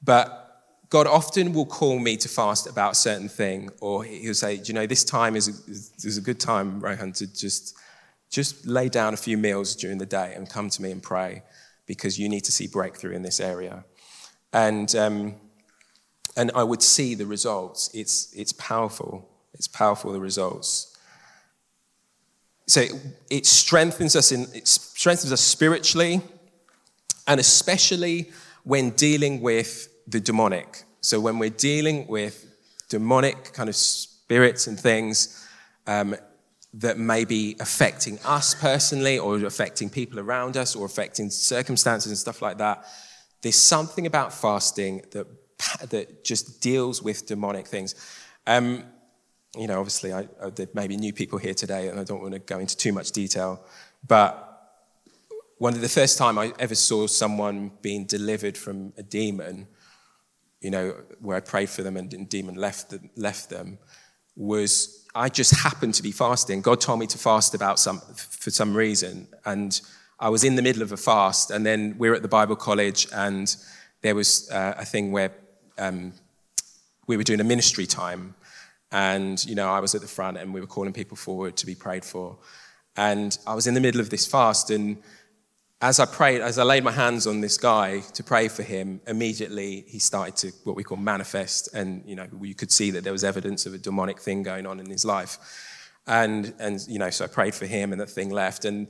But God often will call me to fast about a certain thing, or He'll say, "Do you know, this time is a, is a good time, Rohan, to just just lay down a few meals during the day and come to me and pray because you need to see breakthrough in this area. And, um, and I would see the results. It's, it's powerful. It's powerful, the results. So it strengthens us in, it strengthens us spiritually, and especially when dealing with the demonic. So when we're dealing with demonic kind of spirits and things, um, that may be affecting us personally or affecting people around us or affecting circumstances and stuff like that. There's something about fasting that, that just deals with demonic things. Um, you know, obviously, I, I, there may be new people here today, and I don't want to go into too much detail, but one of the first time I ever saw someone being delivered from a demon, you know, where I prayed for them and the demon left, left them, was I just happened to be fasting. God told me to fast about some for some reason, and I was in the middle of a fast. And then we are at the Bible college, and there was uh, a thing where um, we were doing a ministry time, and you know I was at the front, and we were calling people forward to be prayed for. And I was in the middle of this fast, and as I prayed, as I laid my hands on this guy to pray for him, immediately he started to what we call manifest, and you know you could see that there was evidence of a demonic thing going on in his life, and and you know so I prayed for him, and that thing left, and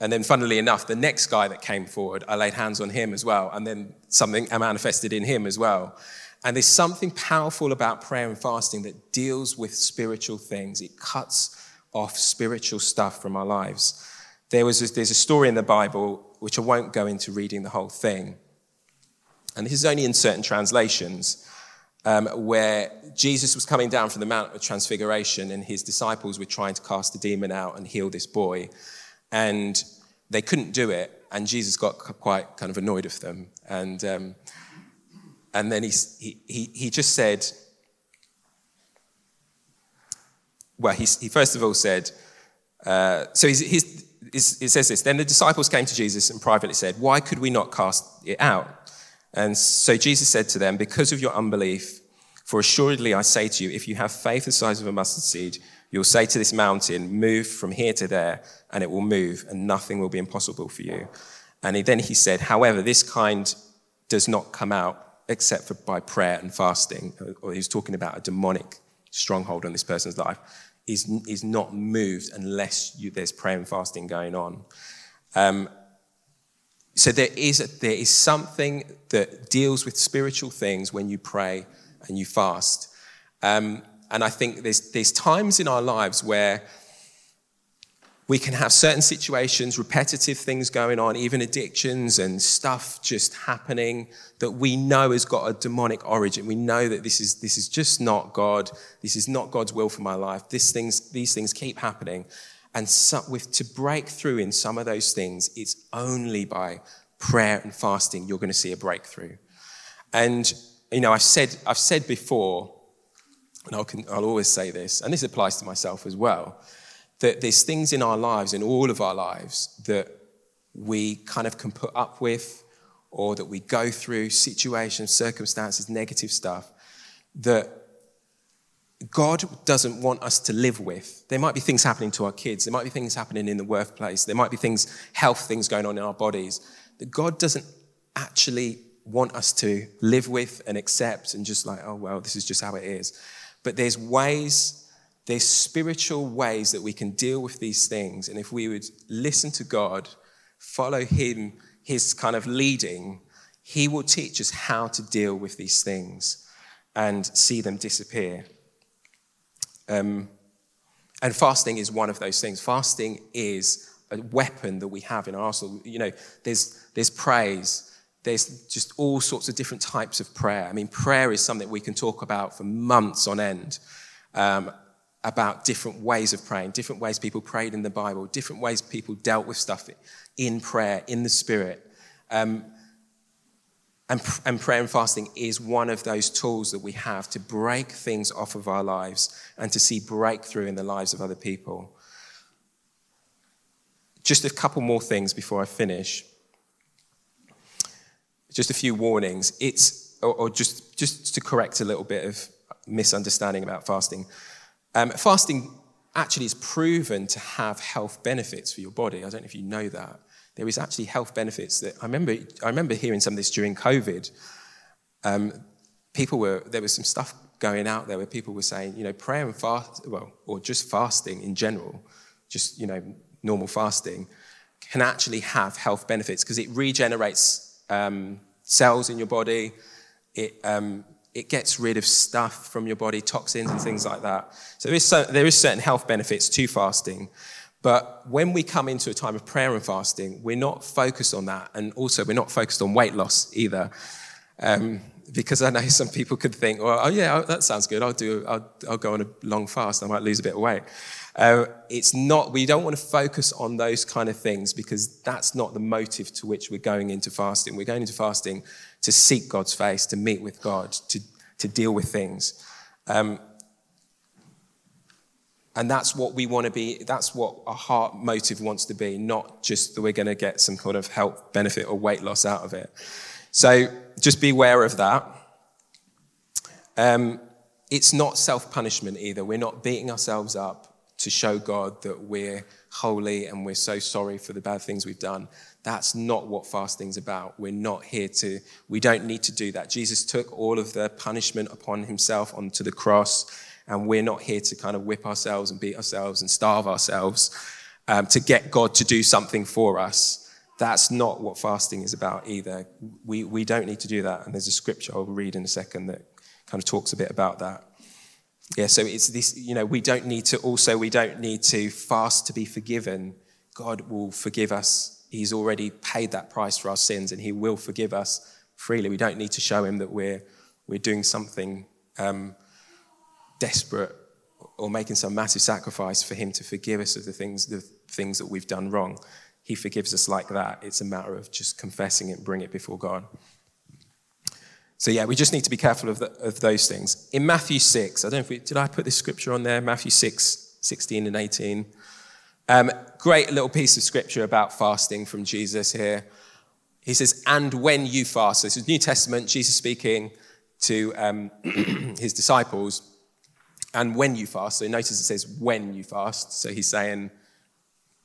and then funnily enough, the next guy that came forward, I laid hands on him as well, and then something manifested in him as well. And there's something powerful about prayer and fasting that deals with spiritual things. It cuts off spiritual stuff from our lives. There was a, there's a story in the Bible, which I won't go into reading the whole thing. And this is only in certain translations, um, where Jesus was coming down from the Mount of Transfiguration and his disciples were trying to cast the demon out and heal this boy. And they couldn't do it. And Jesus got quite kind of annoyed with them. And, um, and then he, he, he just said, well, he, he first of all said, uh, so he's, he's, it says this Then the disciples came to Jesus and privately said, Why could we not cast it out? And so Jesus said to them, Because of your unbelief, for assuredly I say to you, if you have faith the size of a mustard seed, you'll say to this mountain, Move from here to there, and it will move, and nothing will be impossible for you. And then he said, However, this kind does not come out except for by prayer and fasting. Or he's talking about a demonic stronghold on this person's life is, is not moved unless you, there's prayer and fasting going on. Um, so there is, a, there is something that deals with spiritual things when you pray and you fast. Um, and I think there's, there's times in our lives where we can have certain situations, repetitive things going on, even addictions and stuff just happening that we know has got a demonic origin. We know that this is, this is just not God. This is not God's will for my life. This things, these things keep happening. And so, with, to break through in some of those things, it's only by prayer and fasting you're going to see a breakthrough. And, you know, I've said, I've said before, and I'll, I'll always say this, and this applies to myself as well that there's things in our lives, in all of our lives, that we kind of can put up with or that we go through situations, circumstances, negative stuff that God doesn't want us to live with. There might be things happening to our kids, there might be things happening in the workplace, there might be things, health things going on in our bodies that God doesn't actually want us to live with and accept and just like, oh, well, this is just how it is. But there's ways there's spiritual ways that we can deal with these things. And if we would listen to God, follow Him, His kind of leading, He will teach us how to deal with these things and see them disappear. Um, and fasting is one of those things. Fasting is a weapon that we have in our arsenal. You know, there's, there's praise, there's just all sorts of different types of prayer. I mean, prayer is something we can talk about for months on end. Um, about different ways of praying, different ways people prayed in the Bible, different ways people dealt with stuff in prayer, in the Spirit. Um, and, and prayer and fasting is one of those tools that we have to break things off of our lives and to see breakthrough in the lives of other people. Just a couple more things before I finish. Just a few warnings. It's, or, or just, just to correct a little bit of misunderstanding about fasting. Um, fasting actually is proven to have health benefits for your body. I don't know if you know that. There is actually health benefits that I remember. I remember hearing some of this during COVID. Um, people were there was some stuff going out there where people were saying, you know, prayer and fast, well, or just fasting in general, just you know, normal fasting, can actually have health benefits because it regenerates um, cells in your body. It um, it gets rid of stuff from your body, toxins and things like that. So there is, so, there is certain health benefits to fasting. But when we come into a time of prayer and fasting, we're not focused on that. And also, we're not focused on weight loss either. Um, because I know some people could think, well, oh, yeah, that sounds good. I'll, do, I'll, I'll go on a long fast. I might lose a bit of weight. Uh, it's not, we don't want to focus on those kind of things because that's not the motive to which we're going into fasting. We're going into fasting to seek God's face, to meet with God, to, to deal with things. Um, and that's what we want to be, that's what our heart motive wants to be, not just that we're going to get some kind of health benefit or weight loss out of it. So just be aware of that. Um, it's not self punishment either. We're not beating ourselves up to show God that we're holy and we're so sorry for the bad things we've done. That's not what fasting's about. We're not here to, we don't need to do that. Jesus took all of the punishment upon himself onto the cross, and we're not here to kind of whip ourselves and beat ourselves and starve ourselves um, to get God to do something for us. That's not what fasting is about either. We, we don't need to do that. And there's a scripture I'll read in a second that kind of talks a bit about that. Yeah, so it's this, you know, we don't need to also, we don't need to fast to be forgiven. God will forgive us He's already paid that price for our sins and He will forgive us freely. We don't need to show Him that we're, we're doing something um, desperate or making some massive sacrifice for Him to forgive us of the things, the things that we've done wrong. He forgives us like that. It's a matter of just confessing it and bring it before God. So yeah, we just need to be careful of, the, of those things. In Matthew 6, I don't know if we, did I put this scripture on there? Matthew 6, 16 and 18. Um, great little piece of scripture about fasting from Jesus here. He says, and when you fast. So this is New Testament, Jesus speaking to um, his disciples. And when you fast. So notice it says when you fast. So he's saying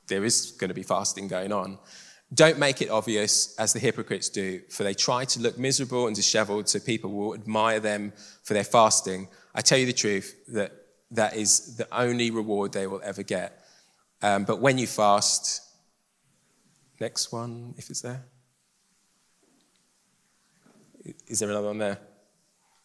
there is going to be fasting going on. Don't make it obvious as the hypocrites do, for they try to look miserable and disheveled so people will admire them for their fasting. I tell you the truth that that is the only reward they will ever get. Um, but when you fast, next one, if it's there. Is there another one there?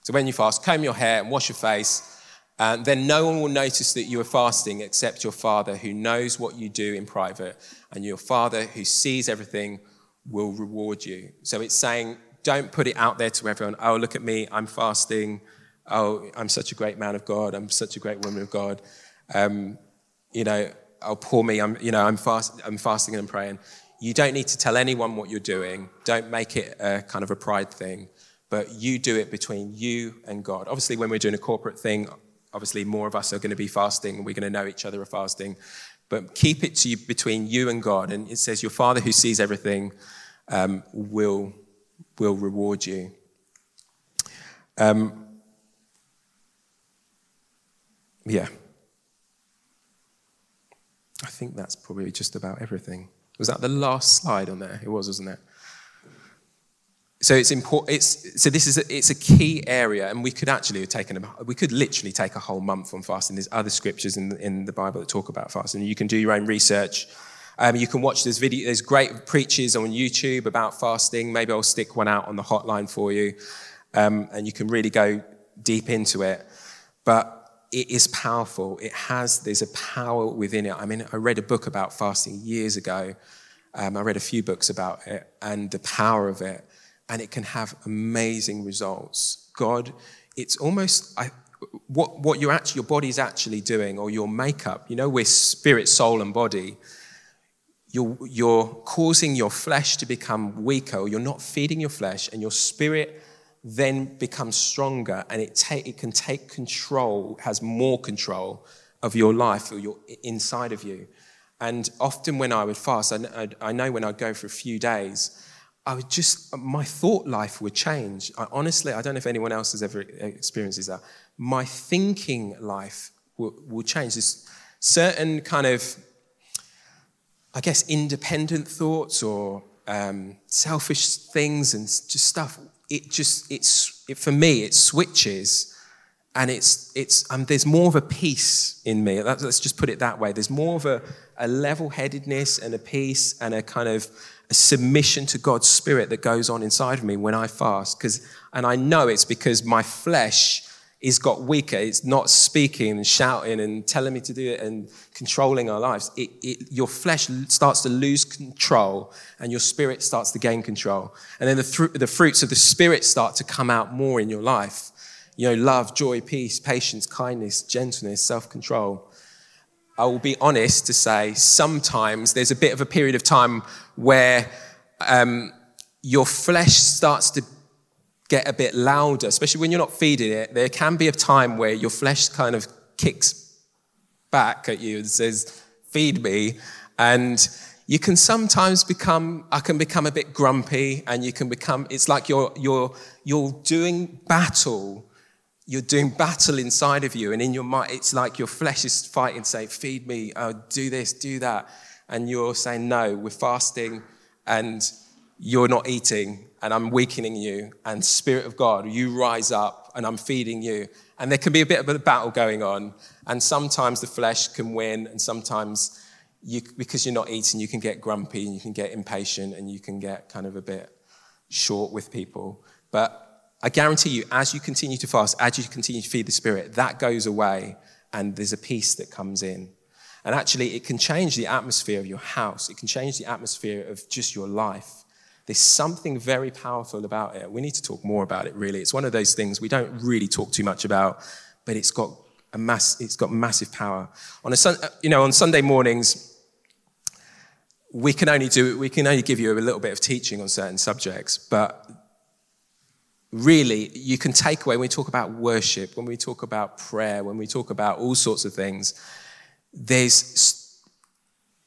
So when you fast, comb your hair and wash your face, and then no one will notice that you are fasting except your Father who knows what you do in private, and your Father who sees everything will reward you. So it's saying, don't put it out there to everyone. Oh, look at me, I'm fasting. Oh, I'm such a great man of God. I'm such a great woman of God. Um, you know, oh, poor me, I'm, you know, I'm, fast, I'm fasting and I'm praying. You don't need to tell anyone what you're doing. Don't make it a kind of a pride thing, but you do it between you and God. Obviously, when we're doing a corporate thing, obviously more of us are going to be fasting. We're going to know each other are fasting. But keep it to you, between you and God. And it says, Your Father who sees everything um, will, will reward you. Um, yeah. I think that's probably just about everything. Was that the last slide on there? It was, wasn't it? So it's important. It's, so this is a, it's a key area, and we could actually have taken a, we could literally take a whole month on fasting. There's other scriptures in the, in the Bible that talk about fasting. You can do your own research. Um, you can watch this video. There's great preachers on YouTube about fasting. Maybe I'll stick one out on the hotline for you, um, and you can really go deep into it. But it is powerful. It has, there's a power within it. I mean, I read a book about fasting years ago. Um, I read a few books about it and the power of it, and it can have amazing results. God, it's almost, I, what, what you're actually, your body's actually doing, or your makeup. You know, we're spirit, soul, and body. You're, you're causing your flesh to become weaker, or you're not feeding your flesh, and your spirit then becomes stronger, and it, take, it can take control, has more control of your life or your inside of you. And often when I would fast, I, I know when I'd go for a few days, I would just, my thought life would change. I, honestly, I don't know if anyone else has ever experienced that. My thinking life will, will change. There's certain kind of, I guess, independent thoughts or um, selfish things and just stuff. It just, it's, it, for me, it switches and it's, it's, um, there's more of a peace in me. Let's just put it that way. There's more of a, a level headedness and a peace and a kind of a submission to God's spirit that goes on inside of me when I fast. Because, and I know it's because my flesh is got weaker. It's not speaking and shouting and telling me to do it and controlling our lives. It, it, your flesh starts to lose control and your spirit starts to gain control. And then the, the fruits of the spirit start to come out more in your life you know, love, joy, peace, patience, kindness, gentleness, self control. I will be honest to say sometimes there's a bit of a period of time where um, your flesh starts to get a bit louder, especially when you're not feeding it. There can be a time where your flesh kind of kicks back at you and says, Feed me. And you can sometimes become, I can become a bit grumpy, and you can become, it's like you're, you're, you're doing battle you're doing battle inside of you, and in your mind, it's like your flesh is fighting, saying, Feed me, oh, do this, do that. And you're saying, No, we're fasting, and you're not eating, and I'm weakening you. And Spirit of God, you rise up, and I'm feeding you. And there can be a bit of a battle going on. And sometimes the flesh can win, and sometimes you, because you're not eating, you can get grumpy, and you can get impatient, and you can get kind of a bit short with people. But I guarantee you, as you continue to fast, as you continue to feed the Spirit, that goes away and there's a peace that comes in. And actually, it can change the atmosphere of your house, it can change the atmosphere of just your life. There's something very powerful about it. We need to talk more about it, really. It's one of those things we don't really talk too much about, but it's got, a mass, it's got massive power. On, a, you know, on Sunday mornings, we can only do we can only give you a little bit of teaching on certain subjects, but really, you can take away when we talk about worship, when we talk about prayer, when we talk about all sorts of things, there's,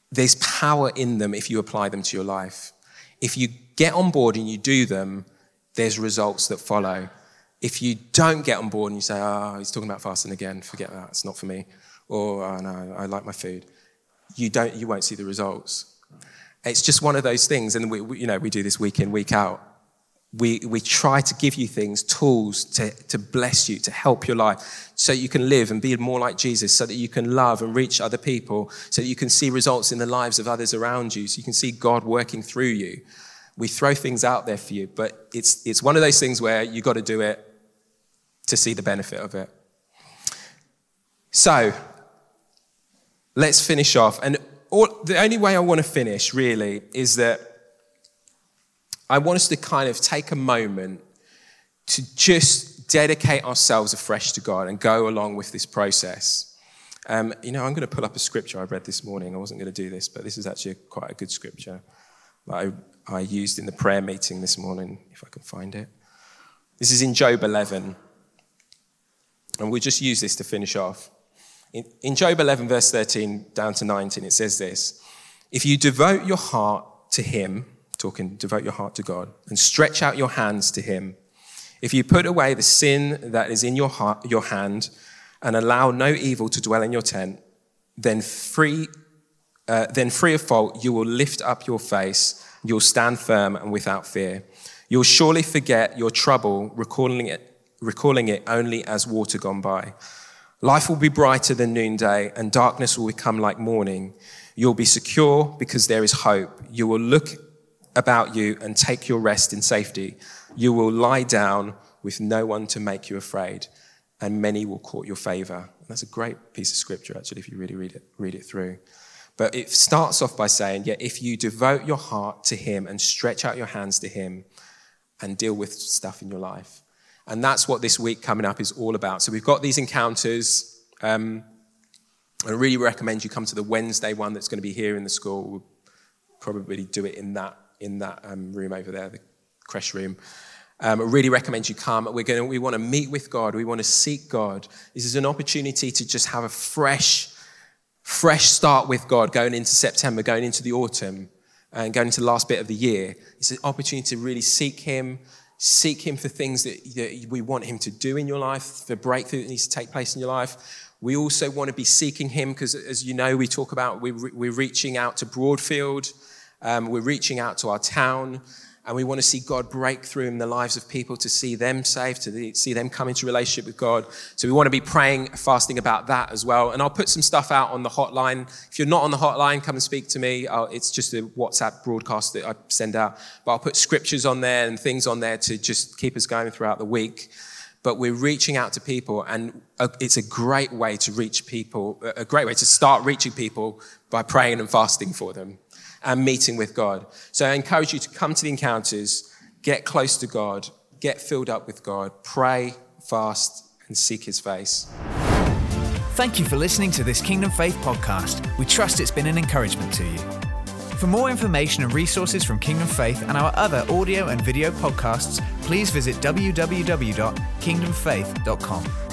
there's power in them if you apply them to your life. If you get on board and you do them, there's results that follow. If you don't get on board and you say, oh, he's talking about fasting again, forget that, it's not for me. Or, oh, no, I like my food. You, don't, you won't see the results. It's just one of those things, and we, we you know, we do this week in, week out we, we try to give you things, tools to, to bless you, to help your life, so you can live and be more like Jesus, so that you can love and reach other people, so that you can see results in the lives of others around you, so you can see God working through you. We throw things out there for you, but it's, it's one of those things where you've got to do it to see the benefit of it. So, let's finish off. And all, the only way I want to finish, really, is that I want us to kind of take a moment to just dedicate ourselves afresh to God and go along with this process. Um, you know, I'm going to pull up a scripture I read this morning. I wasn't going to do this, but this is actually quite a good scripture that I, I used in the prayer meeting this morning, if I can find it. This is in Job 11. And we'll just use this to finish off. In, in Job 11, verse 13 down to 19, it says this If you devote your heart to Him, talking, devote your heart to God, and stretch out your hands to Him. If you put away the sin that is in your, heart, your hand and allow no evil to dwell in your tent, then free, uh, then free of fault, you will lift up your face, you'll stand firm and without fear. You'll surely forget your trouble, recalling it, recalling it only as water gone by. Life will be brighter than noonday, and darkness will become like morning. You'll be secure because there is hope. You will look about you and take your rest in safety. You will lie down with no one to make you afraid, and many will court your favor. And that's a great piece of scripture, actually, if you really read it, read it through. But it starts off by saying, yeah, if you devote your heart to Him and stretch out your hands to Him and deal with stuff in your life. And that's what this week coming up is all about. So we've got these encounters. Um, I really recommend you come to the Wednesday one that's going to be here in the school. We'll probably do it in that, in that um, room over there, the creche room. Um, I really recommend you come. We're going we want to meet with God. We want to seek God. This is an opportunity to just have a fresh, fresh start with God going into September, going into the autumn, and going into the last bit of the year. It's an opportunity to really seek Him, seek Him for things that, that we want Him to do in your life, the breakthrough that needs to take place in your life. We also want to be seeking Him because, as you know, we talk about we're, we're reaching out to Broadfield, um, we're reaching out to our town. And we want to see God break through in the lives of people to see them saved, to see them come into relationship with God. So we want to be praying, fasting about that as well. And I'll put some stuff out on the hotline. If you're not on the hotline, come and speak to me. I'll, it's just a WhatsApp broadcast that I send out. But I'll put scriptures on there and things on there to just keep us going throughout the week. But we're reaching out to people, and it's a great way to reach people, a great way to start reaching people by praying and fasting for them and meeting with God. So I encourage you to come to the encounters, get close to God, get filled up with God, pray, fast, and seek his face. Thank you for listening to this Kingdom Faith podcast. We trust it's been an encouragement to you. For more information and resources from Kingdom Faith and our other audio and video podcasts, please visit www.kingdomfaith.com.